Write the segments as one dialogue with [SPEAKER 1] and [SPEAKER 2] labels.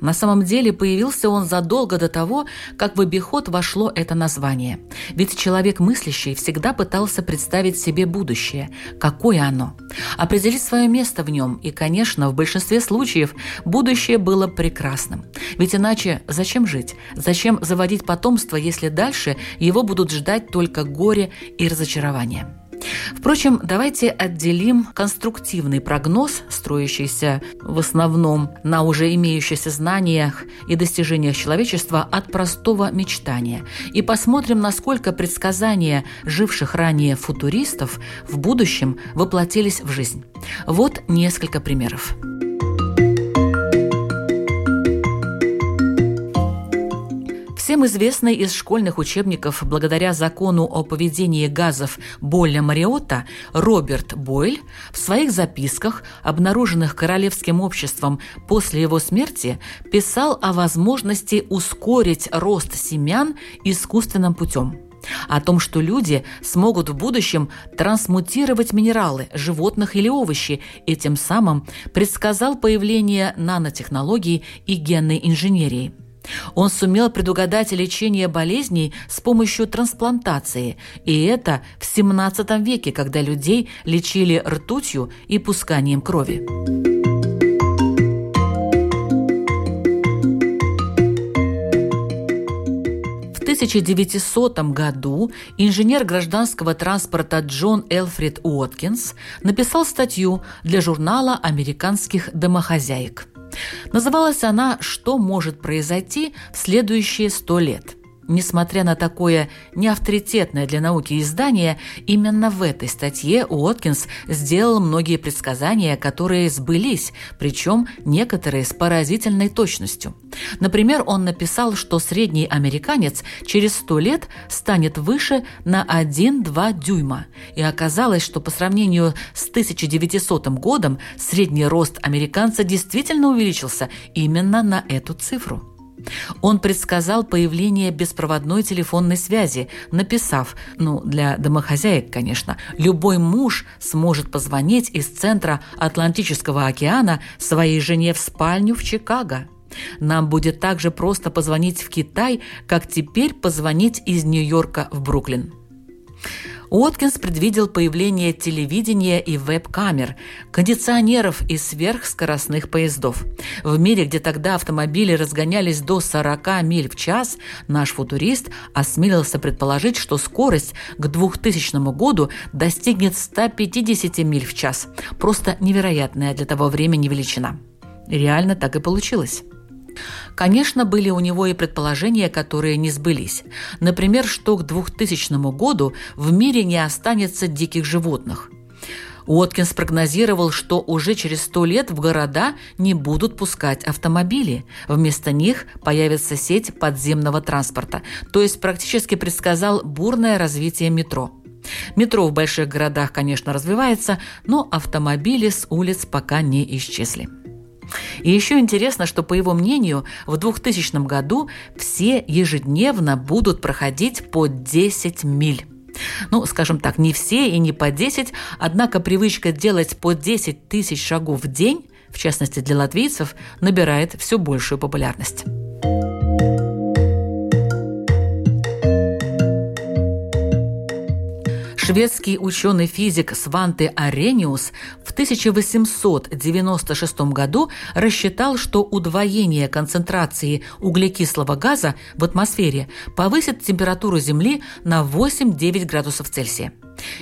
[SPEAKER 1] на самом деле появился он задолго до того, как в обиход вошло это название. Ведь человек мыслящий всегда пытался представить себе будущее, какое оно, определить свое место в нем, и, конечно, в большинстве случаев будущее было прекрасным. Ведь иначе зачем жить? Зачем заводить потомство, если дальше его будут ждать только горе и разочарование? Впрочем, давайте отделим конструктивный прогноз, строящийся в основном на уже имеющихся знаниях и достижениях человечества, от простого мечтания, и посмотрим, насколько предсказания живших ранее футуристов в будущем воплотились в жизнь. Вот несколько примеров. Всем известный из школьных учебников благодаря закону о поведении газов Болля Мариотта Роберт Бойль в своих записках, обнаруженных Королевским обществом после его смерти, писал о возможности ускорить рост семян искусственным путем. О том, что люди смогут в будущем трансмутировать минералы, животных или овощи, и тем самым предсказал появление нанотехнологий и генной инженерии – он сумел предугадать лечение болезней с помощью трансплантации, и это в XVII веке, когда людей лечили ртутью и пусканием крови. В 1900 году инженер гражданского транспорта Джон Элфрид Уоткинс написал статью для журнала американских домохозяек – Называлась она «Что может произойти в следующие сто лет?». Несмотря на такое неавторитетное для науки издание, именно в этой статье Уоткинс сделал многие предсказания, которые сбылись, причем некоторые с поразительной точностью. Например, он написал, что средний американец через 100 лет станет выше на 1-2 дюйма. И оказалось, что по сравнению с 1900 годом средний рост американца действительно увеличился именно на эту цифру. Он предсказал появление беспроводной телефонной связи, написав, ну, для домохозяек, конечно, любой муж сможет позвонить из центра Атлантического океана своей жене в спальню в Чикаго. Нам будет так же просто позвонить в Китай, как теперь позвонить из Нью-Йорка в Бруклин. Уоткинс предвидел появление телевидения и веб-камер, кондиционеров и сверхскоростных поездов. В мире, где тогда автомобили разгонялись до 40 миль в час, наш футурист осмелился предположить, что скорость к 2000 году достигнет 150 миль в час. Просто невероятная для того времени величина. Реально так и получилось. Конечно, были у него и предположения, которые не сбылись. Например, что к 2000 году в мире не останется диких животных. Уоткинс прогнозировал, что уже через сто лет в города не будут пускать автомобили. Вместо них появится сеть подземного транспорта. То есть практически предсказал бурное развитие метро. Метро в больших городах, конечно, развивается, но автомобили с улиц пока не исчезли. И еще интересно, что, по его мнению, в 2000 году все ежедневно будут проходить по 10 миль. Ну, скажем так, не все и не по 10, однако привычка делать по 10 тысяч шагов в день, в частности для латвийцев, набирает все большую популярность. Шведский ученый-физик Сванте Арениус в 1896 году рассчитал, что удвоение концентрации углекислого газа в атмосфере повысит температуру Земли на 8-9 градусов Цельсия.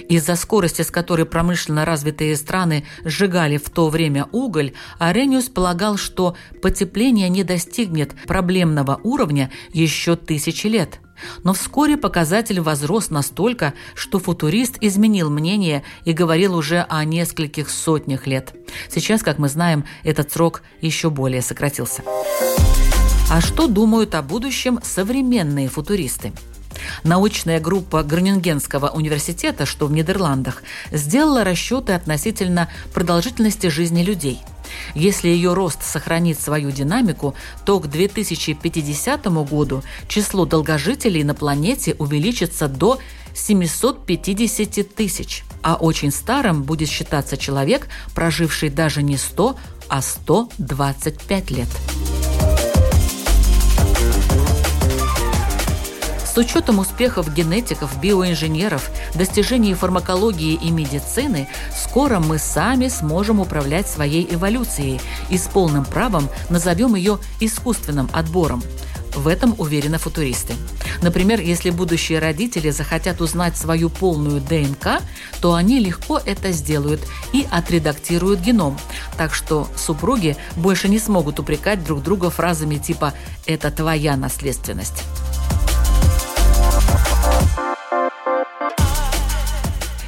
[SPEAKER 1] Из-за скорости, с которой промышленно развитые страны сжигали в то время уголь, Арениус полагал, что потепление не достигнет проблемного уровня еще тысячи лет – но вскоре показатель возрос настолько, что футурист изменил мнение и говорил уже о нескольких сотнях лет. Сейчас, как мы знаем, этот срок еще более сократился. А что думают о будущем современные футуристы? Научная группа Гронингенского университета, что в Нидерландах, сделала расчеты относительно продолжительности жизни людей. Если ее рост сохранит свою динамику, то к 2050 году число долгожителей на планете увеличится до 750 тысяч, а очень старым будет считаться человек, проживший даже не 100, а 125 лет. Учетом успехов генетиков, биоинженеров, достижений фармакологии и медицины, скоро мы сами сможем управлять своей эволюцией и с полным правом назовем ее искусственным отбором. В этом уверены футуристы. Например, если будущие родители захотят узнать свою полную ДНК, то они легко это сделают и отредактируют геном. Так что супруги больше не смогут упрекать друг друга фразами типа «это твоя наследственность».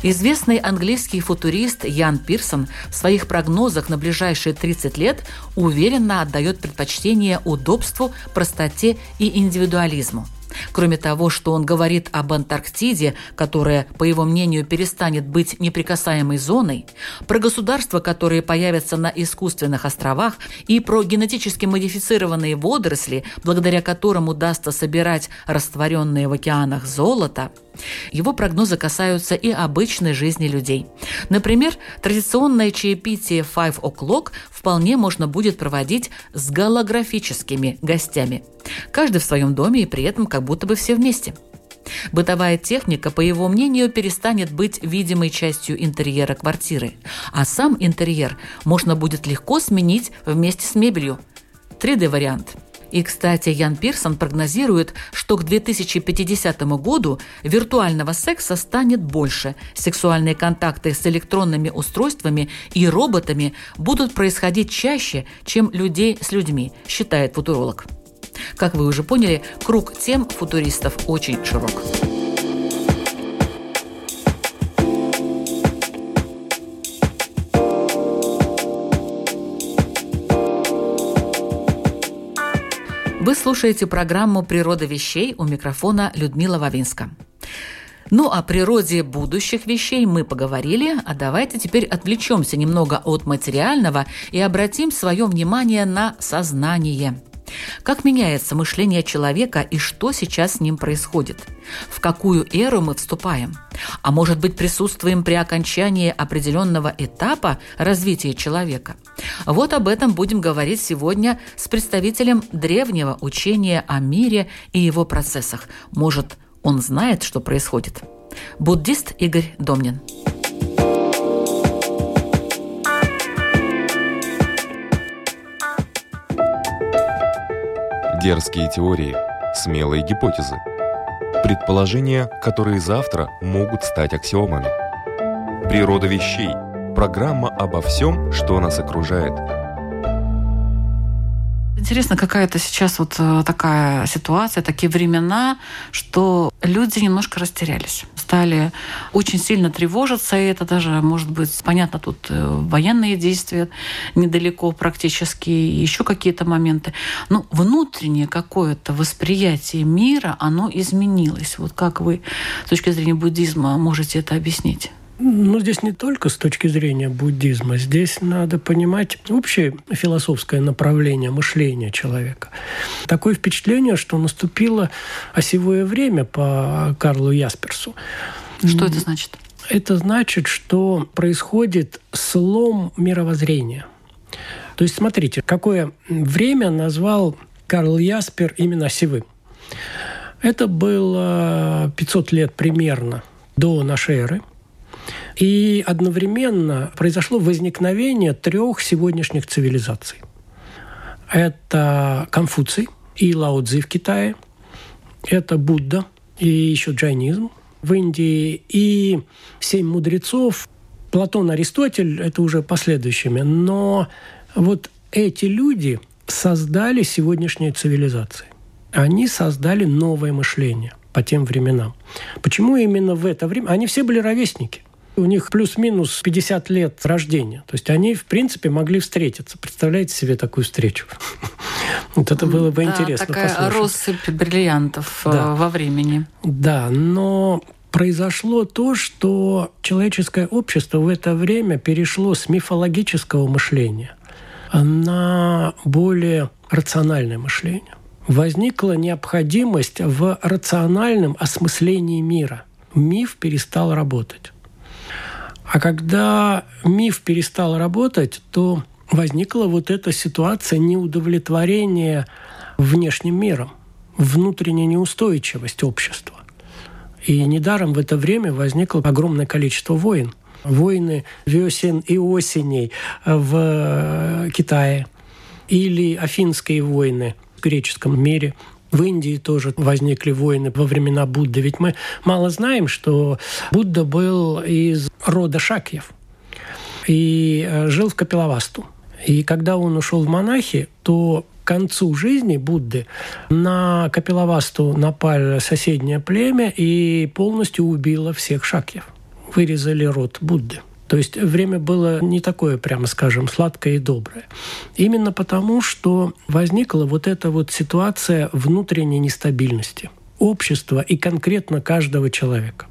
[SPEAKER 1] Известный английский футурист Ян Пирсон в своих прогнозах на ближайшие 30 лет уверенно отдает предпочтение удобству, простоте и индивидуализму. Кроме того, что он говорит об Антарктиде, которая, по его мнению, перестанет быть неприкасаемой зоной, про государства, которые появятся на искусственных островах, и про генетически модифицированные водоросли, благодаря которым удастся собирать растворенные в океанах золото, его прогнозы касаются и обычной жизни людей. Например, традиционное чаепитие Five O'Clock вполне можно будет проводить с голографическими гостями. Каждый в своем доме и при этом как будто бы все вместе. Бытовая техника, по его мнению, перестанет быть видимой частью интерьера квартиры, а сам интерьер можно будет легко сменить вместе с мебелью. 3D-вариант – и, кстати, Ян Пирсон прогнозирует, что к 2050 году виртуального секса станет больше. Сексуальные контакты с электронными устройствами и роботами будут происходить чаще, чем людей с людьми, считает футуролог. Как вы уже поняли, круг тем футуристов очень широк. Вы слушаете программу «Природа вещей» у микрофона Людмила Вавинска. Ну, о природе будущих вещей мы поговорили, а давайте теперь отвлечемся немного от материального и обратим свое внимание на сознание – как меняется мышление человека и что сейчас с ним происходит? В какую эру мы вступаем? А может быть, присутствуем при окончании определенного этапа развития человека? Вот об этом будем говорить сегодня с представителем древнего учения о мире и его процессах. Может, он знает, что происходит? Буддист Игорь Домнин.
[SPEAKER 2] Дерзкие теории, смелые гипотезы. Предположения, которые завтра могут стать аксиомами. Природа вещей. Программа обо всем, что нас окружает –
[SPEAKER 1] Интересно, какая-то сейчас вот э, такая ситуация, такие времена, что люди немножко растерялись. Стали очень сильно тревожиться, и это даже, может быть, понятно, тут э, военные действия недалеко практически, еще какие-то моменты. Но внутреннее какое-то восприятие мира, оно изменилось. Вот как вы с точки зрения буддизма можете это объяснить?
[SPEAKER 3] Ну, здесь не только с точки зрения буддизма. Здесь надо понимать общее философское направление мышления человека. Такое впечатление, что наступило осевое время по Карлу Ясперсу.
[SPEAKER 1] Что это значит?
[SPEAKER 3] Это значит, что происходит слом мировоззрения. То есть, смотрите, какое время назвал Карл Яспер именно осевым. Это было 500 лет примерно до нашей эры – и одновременно произошло возникновение трех сегодняшних цивилизаций. Это Конфуций и Лао Цзи в Китае, это Будда и еще джайнизм в Индии, и семь мудрецов, Платон, Аристотель, это уже последующими. Но вот эти люди создали сегодняшние цивилизации. Они создали новое мышление по тем временам. Почему именно в это время? Они все были ровесники у них плюс-минус 50 лет рождения. То есть они, в принципе, могли встретиться. Представляете себе такую встречу? Вот это было бы интересно
[SPEAKER 1] такая
[SPEAKER 3] послушать.
[SPEAKER 1] россыпь бриллиантов э, да. во времени.
[SPEAKER 3] Да, но произошло то, что человеческое общество в это время перешло с мифологического мышления на более рациональное мышление. Возникла необходимость в рациональном осмыслении мира. Миф перестал работать. А когда миф перестал работать, то возникла вот эта ситуация неудовлетворения внешним миром, внутренняя неустойчивость общества. И недаром в это время возникло огромное количество войн. Войны весен и осеней в Китае или Афинские войны в греческом мире. В Индии тоже возникли войны во времена Будды. Ведь мы мало знаем, что Будда был из рода Шакьев и э, жил в Капилавасту. И когда он ушел в монахи, то к концу жизни Будды на Капилавасту напали соседнее племя и полностью убило всех шакьев. Вырезали рот Будды. То есть время было не такое, прямо скажем, сладкое и доброе. Именно потому, что возникла вот эта вот ситуация внутренней нестабильности общества и конкретно каждого человека.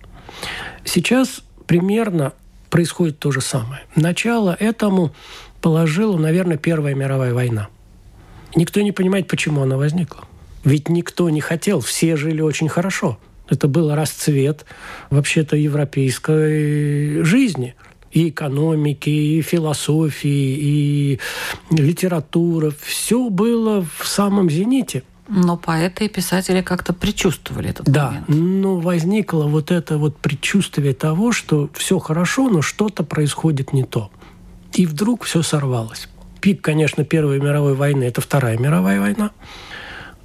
[SPEAKER 3] Сейчас примерно происходит то же самое. Начало этому положила, наверное, Первая мировая война. Никто не понимает, почему она возникла. Ведь никто не хотел, все жили очень хорошо. Это был расцвет вообще-то европейской жизни и экономики, и философии, и литература. Все было в самом зените.
[SPEAKER 1] Но поэты и писатели как-то предчувствовали этот
[SPEAKER 3] да,
[SPEAKER 1] момент.
[SPEAKER 3] но возникло вот это вот предчувствие того, что все хорошо, но что-то происходит не то. И вдруг все сорвалось. Пик, конечно, Первой мировой войны – это Вторая мировая война.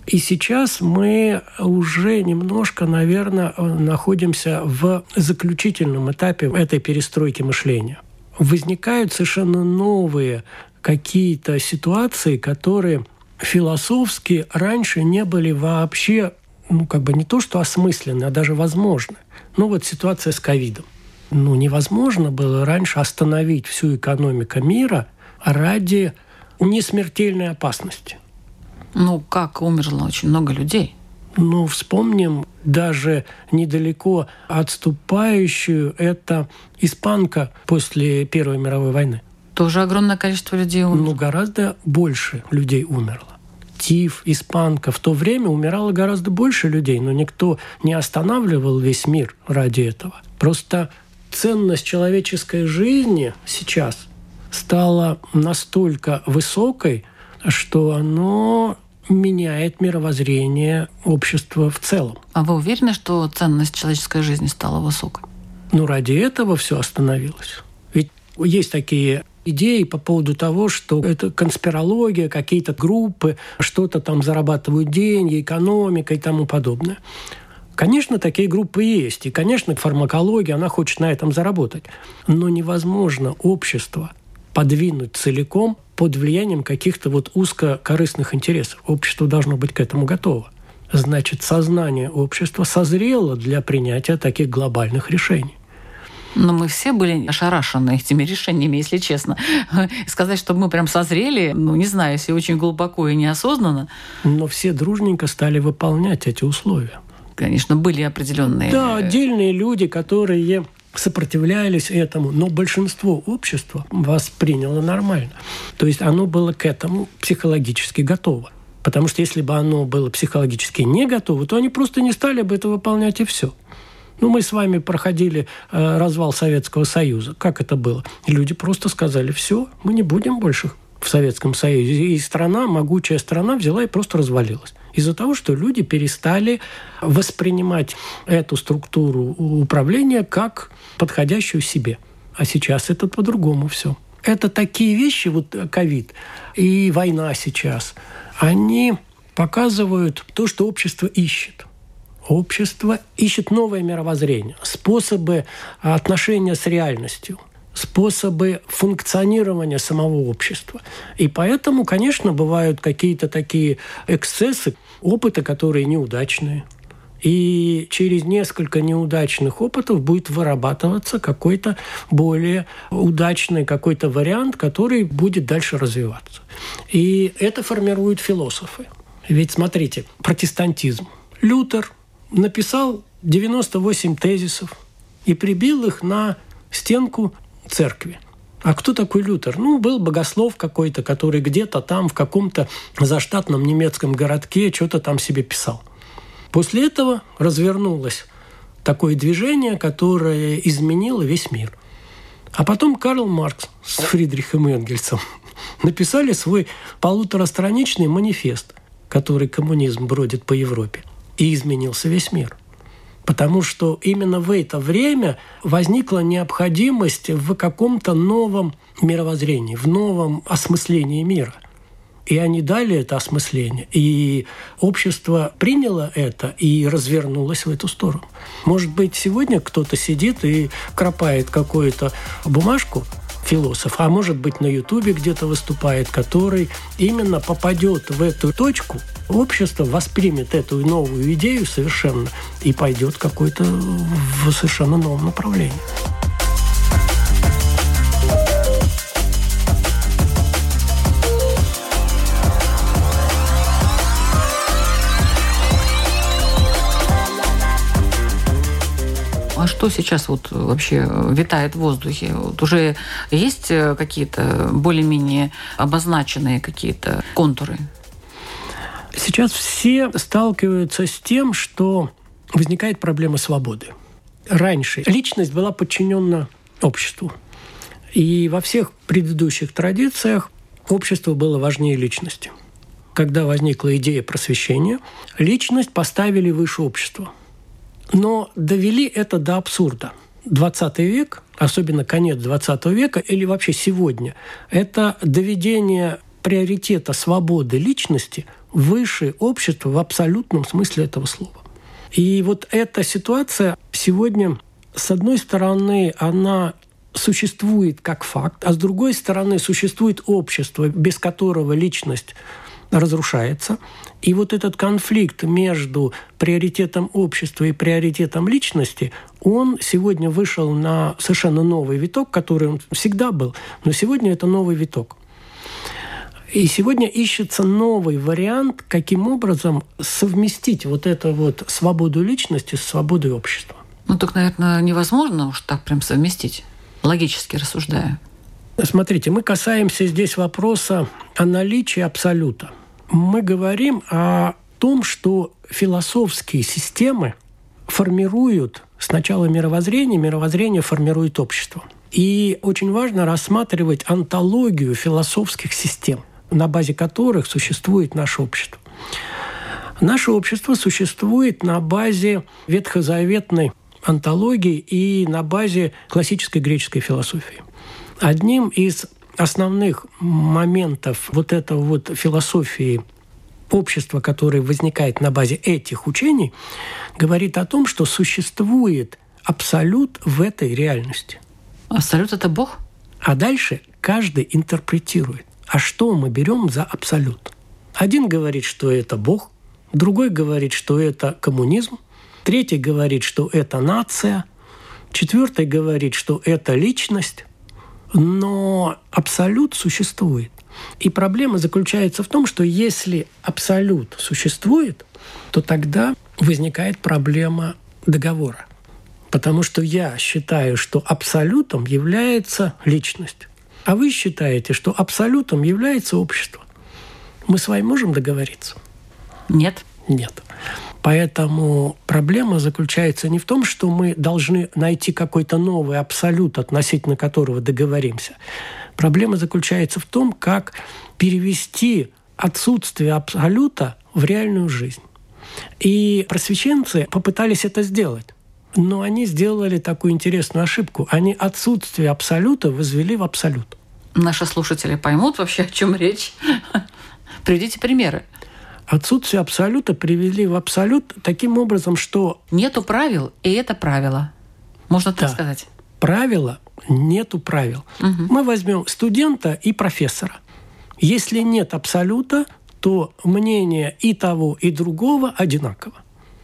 [SPEAKER 3] И сейчас мы уже немножко, наверное, находимся в заключительном этапе этой перестройки мышления. Возникают совершенно новые какие-то ситуации, которые философски раньше не были вообще, ну, как бы не то, что осмысленны, а даже возможны. Ну, вот ситуация с ковидом ну, невозможно было раньше остановить всю экономику мира ради несмертельной опасности.
[SPEAKER 1] Ну, как умерло очень много людей.
[SPEAKER 3] Ну, вспомним даже недалеко отступающую, это испанка после Первой мировой войны.
[SPEAKER 1] Тоже огромное количество людей умерло.
[SPEAKER 3] Ну, гораздо больше людей умерло. Тиф, испанка. В то время умирало гораздо больше людей, но никто не останавливал весь мир ради этого. Просто ценность человеческой жизни сейчас стала настолько высокой, что оно меняет мировоззрение общества в целом.
[SPEAKER 1] А вы уверены, что ценность человеческой жизни стала высокой?
[SPEAKER 3] Ну, ради этого все остановилось. Ведь есть такие идеи по поводу того, что это конспирология, какие-то группы, что-то там зарабатывают деньги, экономика и тому подобное. Конечно, такие группы есть. И, конечно, фармакология, она хочет на этом заработать. Но невозможно общество подвинуть целиком под влиянием каких-то вот узкокорыстных интересов. Общество должно быть к этому готово. Значит, сознание общества созрело для принятия таких глобальных решений.
[SPEAKER 1] Но мы все были ошарашены этими решениями, если честно. Сказать, что мы прям созрели, ну, не знаю, если очень глубоко и неосознанно.
[SPEAKER 3] Но все дружненько стали выполнять эти условия
[SPEAKER 1] конечно, были определенные...
[SPEAKER 3] Да, отдельные люди, которые сопротивлялись этому, но большинство общества восприняло нормально. То есть оно было к этому психологически готово. Потому что если бы оно было психологически не готово, то они просто не стали бы это выполнять и все. Ну, мы с вами проходили э, развал Советского Союза. Как это было? Люди просто сказали, все, мы не будем больше в Советском Союзе. И страна, могучая страна взяла и просто развалилась из-за того, что люди перестали воспринимать эту структуру управления как подходящую себе. А сейчас это по-другому все. Это такие вещи, вот ковид и война сейчас, они показывают то, что общество ищет. Общество ищет новое мировоззрение, способы отношения с реальностью – способы функционирования самого общества. И поэтому, конечно, бывают какие-то такие эксцессы, опыты, которые неудачные. И через несколько неудачных опытов будет вырабатываться какой-то более удачный какой-то вариант, который будет дальше развиваться. И это формируют философы. Ведь смотрите, протестантизм. Лютер написал 98 тезисов и прибил их на стенку церкви. А кто такой Лютер? Ну, был богослов какой-то, который где-то там в каком-то заштатном немецком городке что-то там себе писал – После этого развернулось такое движение, которое изменило весь мир. А потом Карл Маркс с Фридрихом Энгельсом написали свой полуторастраничный манифест, который коммунизм бродит по Европе. И изменился весь мир. Потому что именно в это время возникла необходимость в каком-то новом мировоззрении, в новом осмыслении мира. И они дали это осмысление. И общество приняло это и развернулось в эту сторону. Может быть, сегодня кто-то сидит и кропает какую-то бумажку, философ, а может быть на Ютубе где-то выступает, который именно попадет в эту точку, общество воспримет эту новую идею совершенно и пойдет какой-то в совершенно новом направлении.
[SPEAKER 1] А что сейчас вот вообще витает в воздухе? Вот уже есть э, какие-то более-менее обозначенные какие-то контуры?
[SPEAKER 3] Сейчас все сталкиваются с тем, что возникает проблема свободы. Раньше личность была подчинена обществу. И во всех предыдущих традициях общество было важнее личности. Когда возникла идея просвещения, личность поставили выше общества – но довели это до абсурда. 20 век, особенно конец 20 века или вообще сегодня, это доведение приоритета свободы личности выше общества в абсолютном смысле этого слова. И вот эта ситуация сегодня, с одной стороны, она существует как факт, а с другой стороны существует общество, без которого личность разрушается. И вот этот конфликт между приоритетом общества и приоритетом личности, он сегодня вышел на совершенно новый виток, который он всегда был, но сегодня это новый виток. И сегодня ищется новый вариант, каким образом совместить вот эту вот свободу личности с свободой общества.
[SPEAKER 1] Ну, так, наверное, невозможно уж так прям совместить, логически рассуждая.
[SPEAKER 3] Смотрите, мы касаемся здесь вопроса о наличии абсолюта – мы говорим о том, что философские системы формируют сначала мировоззрение, мировоззрение формирует общество. И очень важно рассматривать антологию философских систем, на базе которых существует наше общество. Наше общество существует на базе ветхозаветной антологии и на базе классической греческой философии. Одним из основных моментов вот этого вот философии общества, которое возникает на базе этих учений, говорит о том, что существует абсолют в этой реальности.
[SPEAKER 1] Абсолют – это Бог?
[SPEAKER 3] А дальше каждый интерпретирует. А что мы берем за абсолют? Один говорит, что это Бог, другой говорит, что это коммунизм, третий говорит, что это нация, четвертый говорит, что это личность, но абсолют существует. И проблема заключается в том, что если абсолют существует, то тогда возникает проблема договора. Потому что я считаю, что абсолютом является личность. А вы считаете, что абсолютом является общество. Мы с вами можем договориться?
[SPEAKER 1] Нет.
[SPEAKER 3] Нет. Поэтому проблема заключается не в том, что мы должны найти какой-то новый абсолют, относительно которого договоримся. Проблема заключается в том, как перевести отсутствие абсолюта в реальную жизнь. И просвещенцы попытались это сделать. Но они сделали такую интересную ошибку. Они отсутствие абсолюта возвели в абсолют.
[SPEAKER 1] Наши слушатели поймут вообще, о чем речь. Приведите примеры.
[SPEAKER 3] Отсутствие абсолюта привели в абсолют таким образом, что...
[SPEAKER 1] Нету правил, и это правило. Можно так да. сказать.
[SPEAKER 3] Правила нету правил. Угу. Мы возьмем студента и профессора. Если нет абсолюта, то мнение и того, и другого одинаково.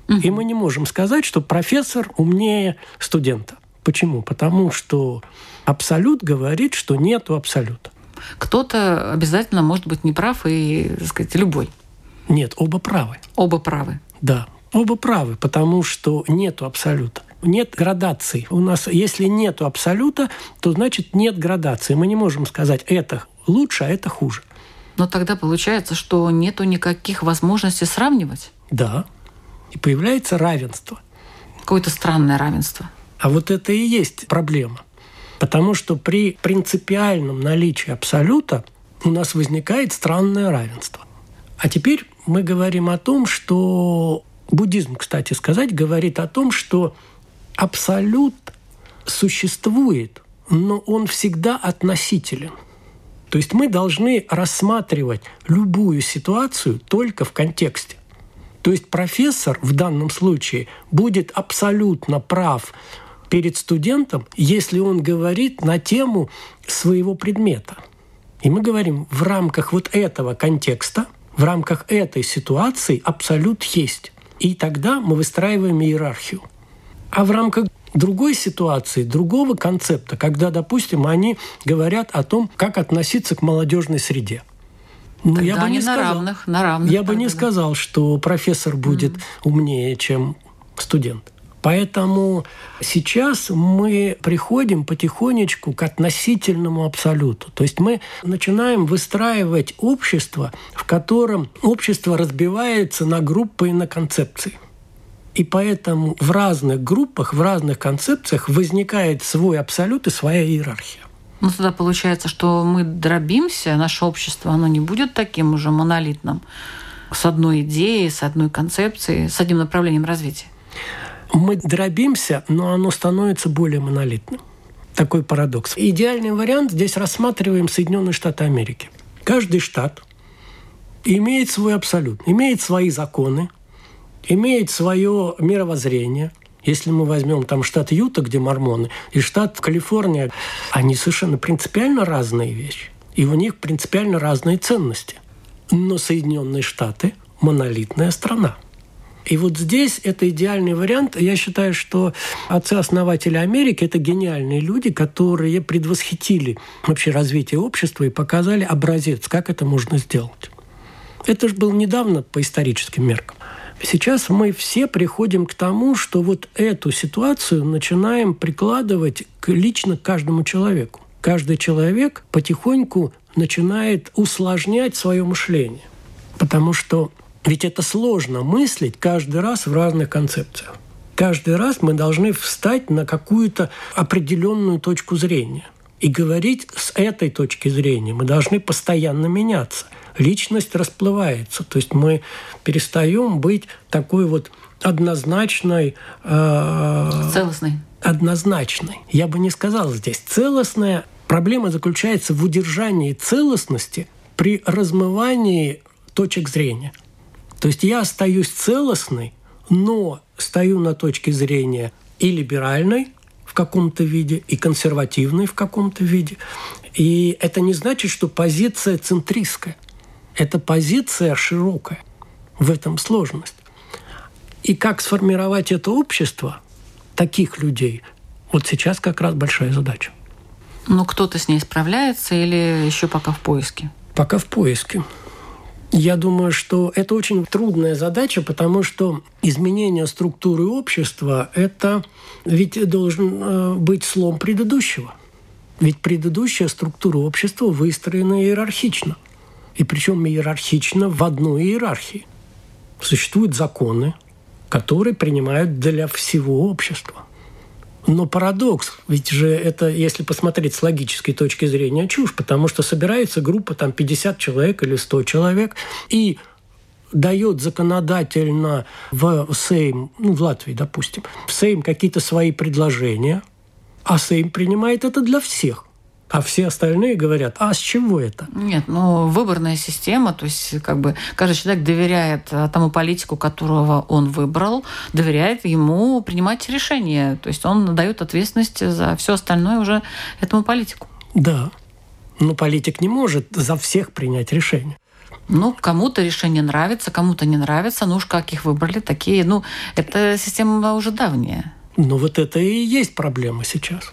[SPEAKER 3] Угу. И мы не можем сказать, что профессор умнее студента. Почему? Потому что абсолют говорит, что нету абсолюта.
[SPEAKER 1] Кто-то обязательно может быть неправ и, так сказать, любой.
[SPEAKER 3] Нет, оба правы.
[SPEAKER 1] Оба правы.
[SPEAKER 3] Да, оба правы, потому что нету абсолюта. Нет градации. У нас, если нету абсолюта, то значит нет градации. Мы не можем сказать, это лучше, а это хуже.
[SPEAKER 1] Но тогда получается, что нету никаких возможностей сравнивать.
[SPEAKER 3] Да. И появляется равенство.
[SPEAKER 1] Какое-то странное равенство.
[SPEAKER 3] А вот это и есть проблема. Потому что при принципиальном наличии абсолюта у нас возникает странное равенство. А теперь мы говорим о том, что буддизм, кстати сказать, говорит о том, что абсолют существует, но он всегда относителен – то есть мы должны рассматривать любую ситуацию только в контексте. То есть профессор в данном случае будет абсолютно прав перед студентом, если он говорит на тему своего предмета. И мы говорим, в рамках вот этого контекста, в рамках этой ситуации абсолют есть. И тогда мы выстраиваем иерархию. А в рамках другой ситуации, другого концепта, когда, допустим, они говорят о том, как относиться к молодежной среде.
[SPEAKER 1] Ну, Тогда я бы не сказал, на равных, на равных.
[SPEAKER 3] Я бы не сказал, что профессор будет mm. умнее, чем студент. Поэтому сейчас мы приходим потихонечку к относительному абсолюту. То есть мы начинаем выстраивать общество, в котором общество разбивается на группы и на концепции. И поэтому в разных группах, в разных концепциях возникает свой абсолют и своя иерархия.
[SPEAKER 1] Ну, тогда получается, что мы дробимся, наше общество, оно не будет таким уже монолитным, с одной идеей, с одной концепцией, с одним направлением развития.
[SPEAKER 3] Мы дробимся, но оно становится более монолитным. Такой парадокс. Идеальный вариант здесь рассматриваем Соединенные Штаты Америки. Каждый штат имеет свой абсолют, имеет свои законы, имеет свое мировоззрение. Если мы возьмем там штат Юта, где мормоны, и штат Калифорния, они совершенно принципиально разные вещи. И у них принципиально разные ценности. Но Соединенные Штаты – монолитная страна. И вот здесь это идеальный вариант. Я считаю, что отцы-основатели Америки – это гениальные люди, которые предвосхитили вообще развитие общества и показали образец, как это можно сделать. Это же было недавно по историческим меркам. Сейчас мы все приходим к тому, что вот эту ситуацию начинаем прикладывать к, лично каждому человеку. Каждый человек потихоньку начинает усложнять свое мышление. Потому что ведь это сложно мыслить каждый раз в разных концепциях. Каждый раз мы должны встать на какую-то определенную точку зрения. И говорить с этой точки зрения мы должны постоянно меняться – личность расплывается. То есть мы перестаем быть такой вот однозначной...
[SPEAKER 1] Э, целостной.
[SPEAKER 3] Однозначной. Я бы не сказал здесь. Целостная проблема заключается в удержании целостности при размывании точек зрения. То есть я остаюсь целостной, но стою на точке зрения и либеральной в каком-то виде, и консервативной в каком-то виде. И это не значит, что позиция центристская – эта позиция широкая. В этом сложность. И как сформировать это общество, таких людей, вот сейчас как раз большая задача.
[SPEAKER 1] Но кто-то с ней справляется или еще пока в поиске?
[SPEAKER 3] Пока в поиске. Я думаю, что это очень трудная задача, потому что изменение структуры общества – это ведь должен э, быть слом предыдущего. Ведь предыдущая структура общества выстроена иерархично – и причем иерархично в одной иерархии. Существуют законы, которые принимают для всего общества. Но парадокс, ведь же это, если посмотреть с логической точки зрения, чушь, потому что собирается группа там 50 человек или 100 человек, и дает законодательно в Сейм, ну, в Латвии, допустим, в Сейм какие-то свои предложения, а Сейм принимает это для всех. А все остальные говорят, а с чего это?
[SPEAKER 1] Нет, ну выборная система, то есть как бы каждый человек доверяет э, тому политику, которого он выбрал, доверяет ему принимать решения. То есть он дает ответственность за все остальное уже этому политику.
[SPEAKER 3] Да, но политик не может за всех принять решение.
[SPEAKER 1] Ну, кому-то решение нравится, кому-то не нравится. Ну уж как их выбрали, такие. Ну, эта система уже давняя.
[SPEAKER 3] Ну, вот это и есть проблема сейчас.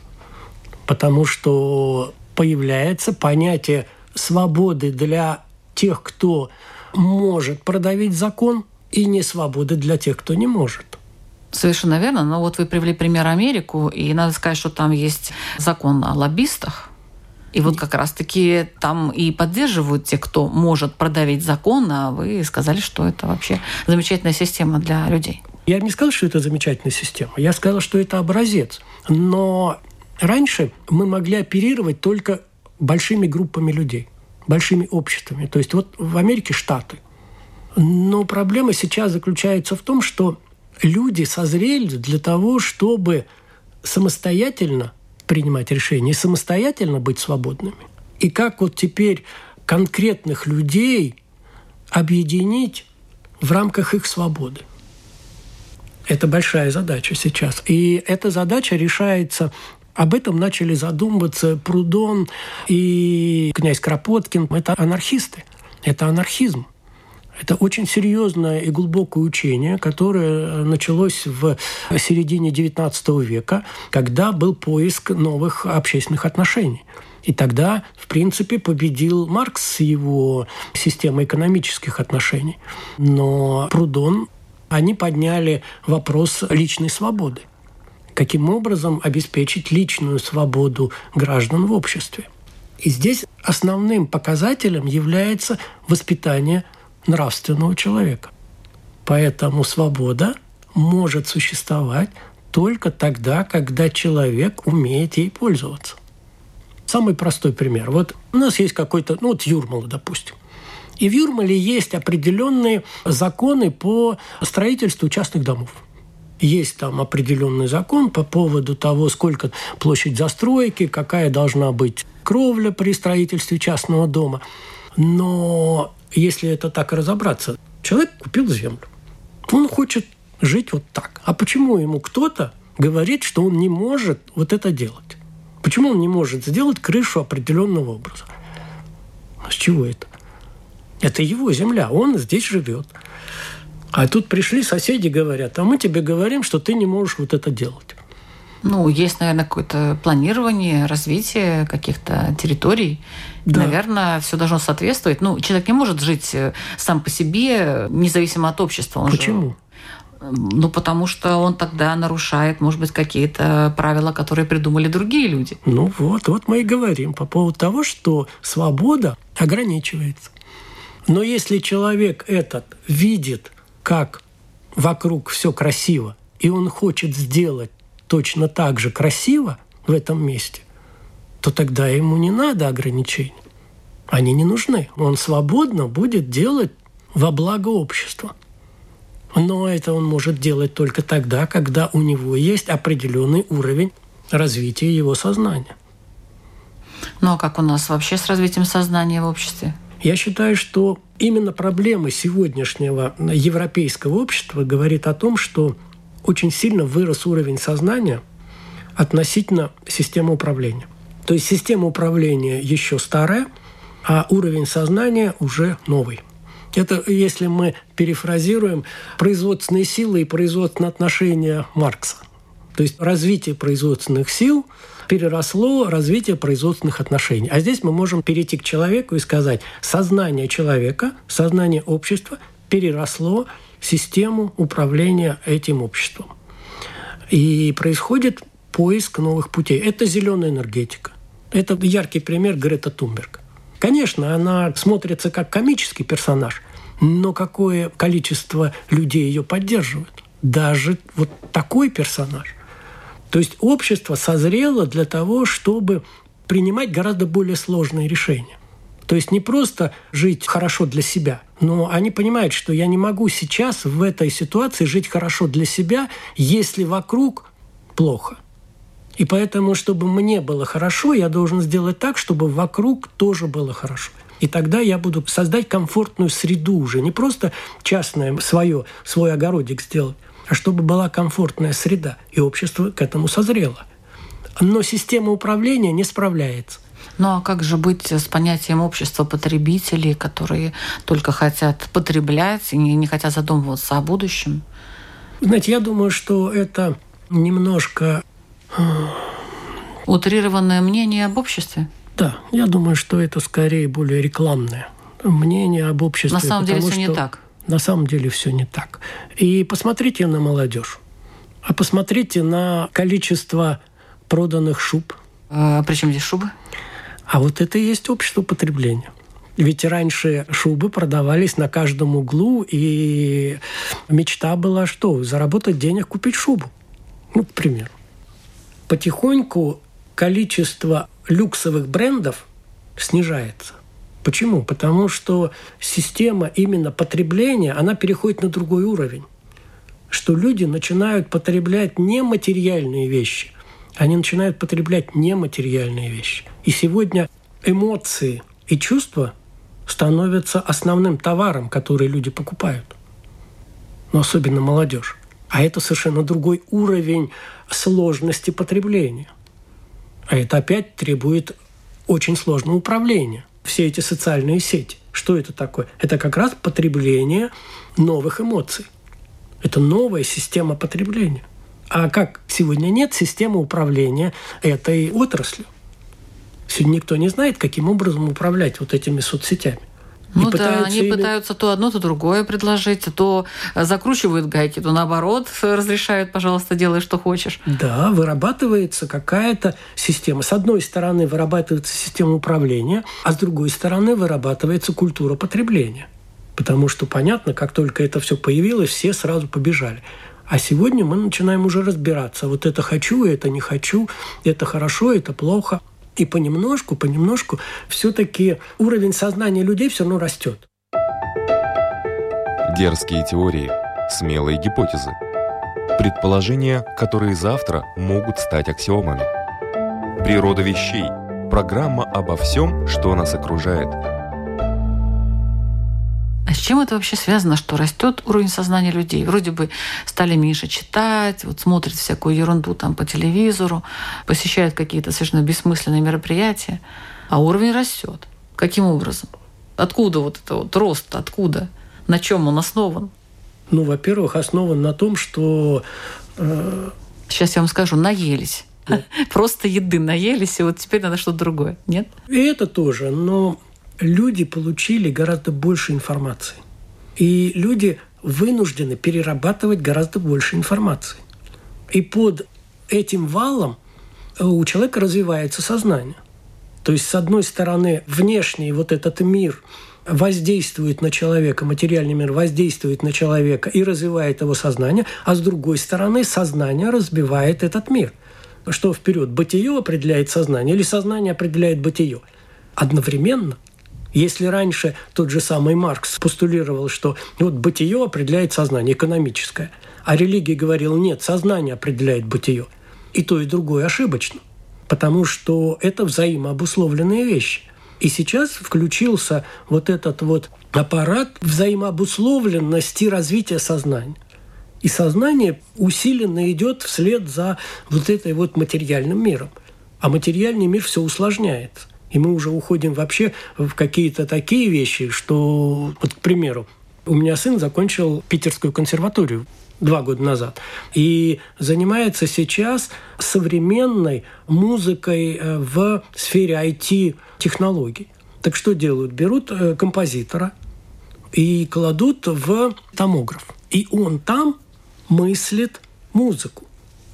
[SPEAKER 3] Потому что появляется понятие свободы для тех, кто может продавить закон, и не свободы для тех, кто не может.
[SPEAKER 1] Совершенно верно. Но вот вы привели пример Америку, и надо сказать, что там есть закон о лоббистах. И вот как раз-таки там и поддерживают те, кто может продавить закон, а вы сказали, что это вообще замечательная система для людей.
[SPEAKER 3] Я не сказал, что это замечательная система. Я сказал, что это образец. Но раньше мы могли оперировать только большими группами людей, большими обществами. То есть вот в Америке штаты. Но проблема сейчас заключается в том, что люди созрели для того, чтобы самостоятельно принимать решения и самостоятельно быть свободными. И как вот теперь конкретных людей объединить в рамках их свободы. Это большая задача сейчас. И эта задача решается об этом начали задумываться Прудон и князь Кропоткин. Это анархисты. Это анархизм. Это очень серьезное и глубокое учение, которое началось в середине XIX века, когда был поиск новых общественных отношений. И тогда, в принципе, победил Маркс с его системой экономических отношений. Но Прудон, они подняли вопрос личной свободы. Каким образом обеспечить личную свободу граждан в обществе? И здесь основным показателем является воспитание нравственного человека. Поэтому свобода может существовать только тогда, когда человек умеет ей пользоваться. Самый простой пример. Вот у нас есть какой-то, ну вот Юрмала, допустим. И в Юрмале есть определенные законы по строительству частных домов. Есть там определенный закон по поводу того, сколько площадь застройки, какая должна быть кровля при строительстве частного дома. Но если это так разобраться, человек купил землю. Он хочет жить вот так. А почему ему кто-то говорит, что он не может вот это делать? Почему он не может сделать крышу определенного образа? С чего это? Это его земля, он здесь живет. А тут пришли соседи, говорят, а мы тебе говорим, что ты не можешь вот это делать.
[SPEAKER 1] Ну, есть, наверное, какое-то планирование, развитие каких-то территорий. Да. Наверное, все должно соответствовать. Ну, человек не может жить э, сам по себе, независимо от общества.
[SPEAKER 3] Он Почему?
[SPEAKER 1] Же, ну, потому что он тогда нарушает, может быть, какие-то правила, которые придумали другие люди.
[SPEAKER 3] Ну вот, вот мы и говорим по поводу того, что свобода ограничивается. Но если человек этот видит, как вокруг все красиво, и он хочет сделать точно так же красиво в этом месте, то тогда ему не надо ограничений. Они не нужны. Он свободно будет делать во благо общества. Но это он может делать только тогда, когда у него есть определенный уровень развития его сознания.
[SPEAKER 1] Ну а как у нас вообще с развитием сознания в обществе?
[SPEAKER 3] Я считаю, что именно проблема сегодняшнего европейского общества говорит о том, что очень сильно вырос уровень сознания относительно системы управления. То есть система управления еще старая, а уровень сознания уже новый. Это если мы перефразируем производственные силы и производственные отношения Маркса. То есть развитие производственных сил переросло развитие производственных отношений. А здесь мы можем перейти к человеку и сказать, сознание человека, сознание общества переросло систему управления этим обществом. И происходит поиск новых путей. Это зеленая энергетика. Это яркий пример Грета Тумберг. Конечно, она смотрится как комический персонаж, но какое количество людей ее поддерживают? Даже вот такой персонаж. То есть общество созрело для того, чтобы принимать гораздо более сложные решения. То есть не просто жить хорошо для себя, но они понимают, что я не могу сейчас в этой ситуации жить хорошо для себя, если вокруг плохо. И поэтому, чтобы мне было хорошо, я должен сделать так, чтобы вокруг тоже было хорошо. И тогда я буду создать комфортную среду уже, не просто частное свое, свой огородик сделать, а чтобы была комфортная среда, и общество к этому созрело. Но система управления не справляется.
[SPEAKER 1] Ну а как же быть с понятием общества потребителей, которые только хотят потреблять и не хотят задумываться о будущем?
[SPEAKER 3] Знаете, я думаю, что это немножко...
[SPEAKER 1] Э, Утрированное мнение об обществе?
[SPEAKER 3] Да, я думаю, что это скорее более рекламное мнение об обществе.
[SPEAKER 1] На самом деле все не так.
[SPEAKER 3] На самом деле все не так. И посмотрите на молодежь. А посмотрите на количество проданных шуб.
[SPEAKER 1] А, причем здесь шубы?
[SPEAKER 3] А вот это и есть общество потребления. Ведь раньше шубы продавались на каждом углу, и мечта была что? Заработать денег, купить шубу. Ну, к примеру. Потихоньку количество люксовых брендов снижается. Почему? Потому что система именно потребления, она переходит на другой уровень. Что люди начинают потреблять не материальные вещи, они начинают потреблять нематериальные вещи. И сегодня эмоции и чувства становятся основным товаром, который люди покупают. Но особенно молодежь. А это совершенно другой уровень сложности потребления. А это опять требует очень сложного управления. Все эти социальные сети. Что это такое? Это как раз потребление новых эмоций. Это новая система потребления. А как сегодня нет системы управления этой отраслью? Сегодня никто не знает, каким образом управлять вот этими соцсетями.
[SPEAKER 1] Ну да, они ими... пытаются то одно, то другое предложить, то закручивают гайки, то наоборот разрешают, пожалуйста, делай, что хочешь.
[SPEAKER 3] Да, вырабатывается какая-то система. С одной стороны вырабатывается система управления, а с другой стороны вырабатывается культура потребления. Потому что понятно, как только это все появилось, все сразу побежали. А сегодня мы начинаем уже разбираться. Вот это хочу, это не хочу, это хорошо, это плохо. И понемножку, понемножку все-таки уровень сознания людей все равно растет.
[SPEAKER 2] Дерзкие теории, смелые гипотезы, предположения, которые завтра могут стать аксиомами. Природа вещей. Программа обо всем, что нас окружает –
[SPEAKER 1] а с чем это вообще связано, что растет уровень сознания людей? Вроде бы стали меньше читать, вот смотрят всякую ерунду там по телевизору, посещают какие-то совершенно бессмысленные мероприятия, а уровень растет. Каким образом? Откуда вот это вот рост? Откуда? На чем он основан?
[SPEAKER 3] Ну, во-первых, основан на том, что...
[SPEAKER 1] Э... Сейчас я вам скажу, наелись. Просто еды наелись, и вот теперь надо что-то другое. Нет?
[SPEAKER 3] И это тоже. Но люди получили гораздо больше информации. И люди вынуждены перерабатывать гораздо больше информации. И под этим валом э, у человека развивается сознание. То есть, с одной стороны, внешний вот этот мир воздействует на человека, материальный мир воздействует на человека и развивает его сознание, а с другой стороны, сознание разбивает этот мир. Что вперед, бытие определяет сознание или сознание определяет бытие? Одновременно если раньше тот же самый Маркс постулировал, что вот бытие определяет сознание экономическое, а религия говорила, нет, сознание определяет бытие. И то, и другое ошибочно, потому что это взаимообусловленные вещи. И сейчас включился вот этот вот аппарат взаимообусловленности развития сознания. И сознание усиленно идет вслед за вот этой вот материальным миром. А материальный мир все усложняется. И мы уже уходим вообще в какие-то такие вещи, что, вот, к примеру, у меня сын закончил Питерскую консерваторию два года назад. И занимается сейчас современной музыкой э, в сфере IT-технологий. Так что делают? Берут э, композитора и кладут в томограф. И он там мыслит музыку.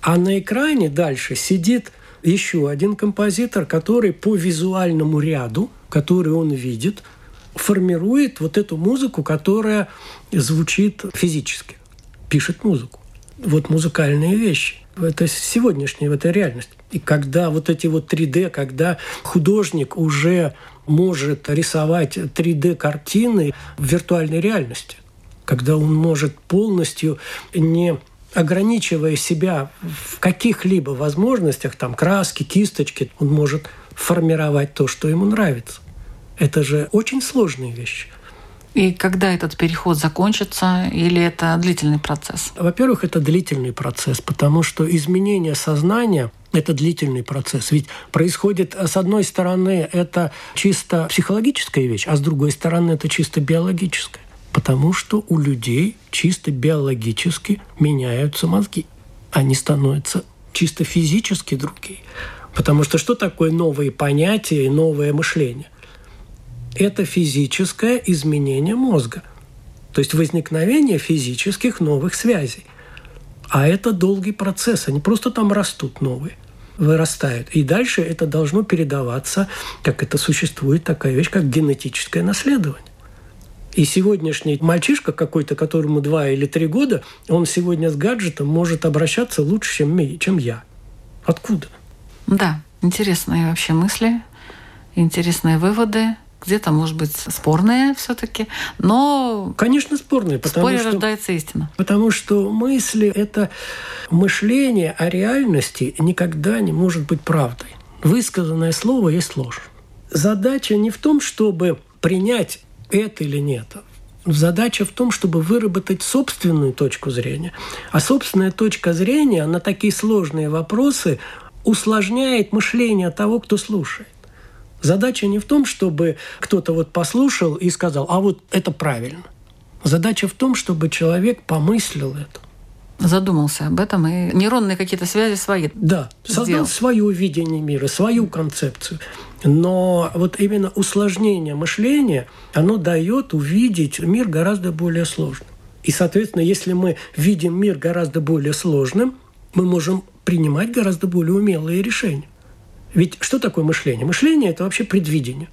[SPEAKER 3] А на экране дальше сидит еще один композитор, который по визуальному ряду, который он видит, формирует вот эту музыку, которая звучит физически, пишет музыку. Вот музыкальные вещи. Это сегодняшняя, это реальность. И когда вот эти вот 3D, когда художник уже может рисовать 3D-картины в виртуальной реальности, когда он может полностью не ограничивая себя в каких-либо возможностях, там краски, кисточки, он может формировать то, что ему нравится. Это же очень сложные вещи.
[SPEAKER 1] И когда этот переход закончится, или это длительный процесс?
[SPEAKER 3] Во-первых, это длительный процесс, потому что изменение сознания Это длительный процесс. Ведь происходит, с одной стороны, это чисто психологическая вещь, а с другой стороны, это чисто биологическая. Потому что у людей чисто биологически меняются мозги. Они становятся чисто физически другие. Потому что что такое новые понятия и новое мышление? Это физическое изменение мозга. То есть возникновение физических новых связей. А это долгий процесс, они просто там растут новые вырастают. И дальше это должно передаваться, как это существует такая вещь, как генетическое наследование. И сегодняшний мальчишка какой-то, которому два или три года, он сегодня с гаджетом может обращаться лучше, чем, чем я. Откуда?
[SPEAKER 1] Да, интересные вообще мысли, интересные выводы. Где-то, может быть, спорные все-таки, но...
[SPEAKER 3] Конечно, спорные.
[SPEAKER 1] Потому споре что, рождается истина.
[SPEAKER 3] Потому что мысли – это мышление о реальности никогда не может быть правдой. Высказанное слово есть ложь. Задача не в том, чтобы принять это или нет. Задача в том, чтобы выработать собственную точку зрения. А собственная точка зрения на такие сложные вопросы усложняет мышление того, кто слушает. Задача не в том, чтобы кто-то вот послушал и сказал, а вот это правильно. Задача в том, чтобы человек помыслил это.
[SPEAKER 1] Задумался об этом и нейронные какие-то связи свои.
[SPEAKER 3] Да, создал сделал. свое видение мира, свою концепцию. Но вот именно усложнение мышления, оно дает увидеть мир гораздо более сложным. И, соответственно, если мы видим мир гораздо более сложным, мы можем принимать гораздо более умелые решения. Ведь что такое мышление? Мышление – это вообще предвидение.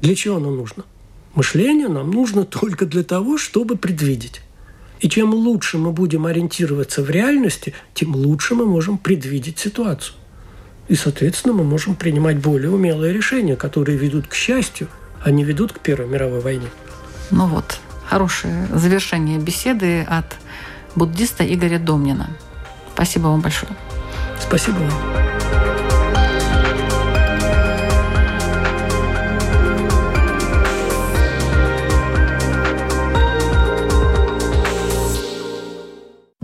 [SPEAKER 3] Для чего оно нужно? Мышление нам нужно только для того, чтобы предвидеть. И чем лучше мы будем ориентироваться в реальности, тем лучше мы можем предвидеть ситуацию. И, соответственно, мы можем принимать более умелые решения, которые ведут к счастью, а не ведут к Первой мировой войне.
[SPEAKER 1] Ну вот, хорошее завершение беседы от буддиста Игоря Домнина. Спасибо вам большое.
[SPEAKER 3] Спасибо вам.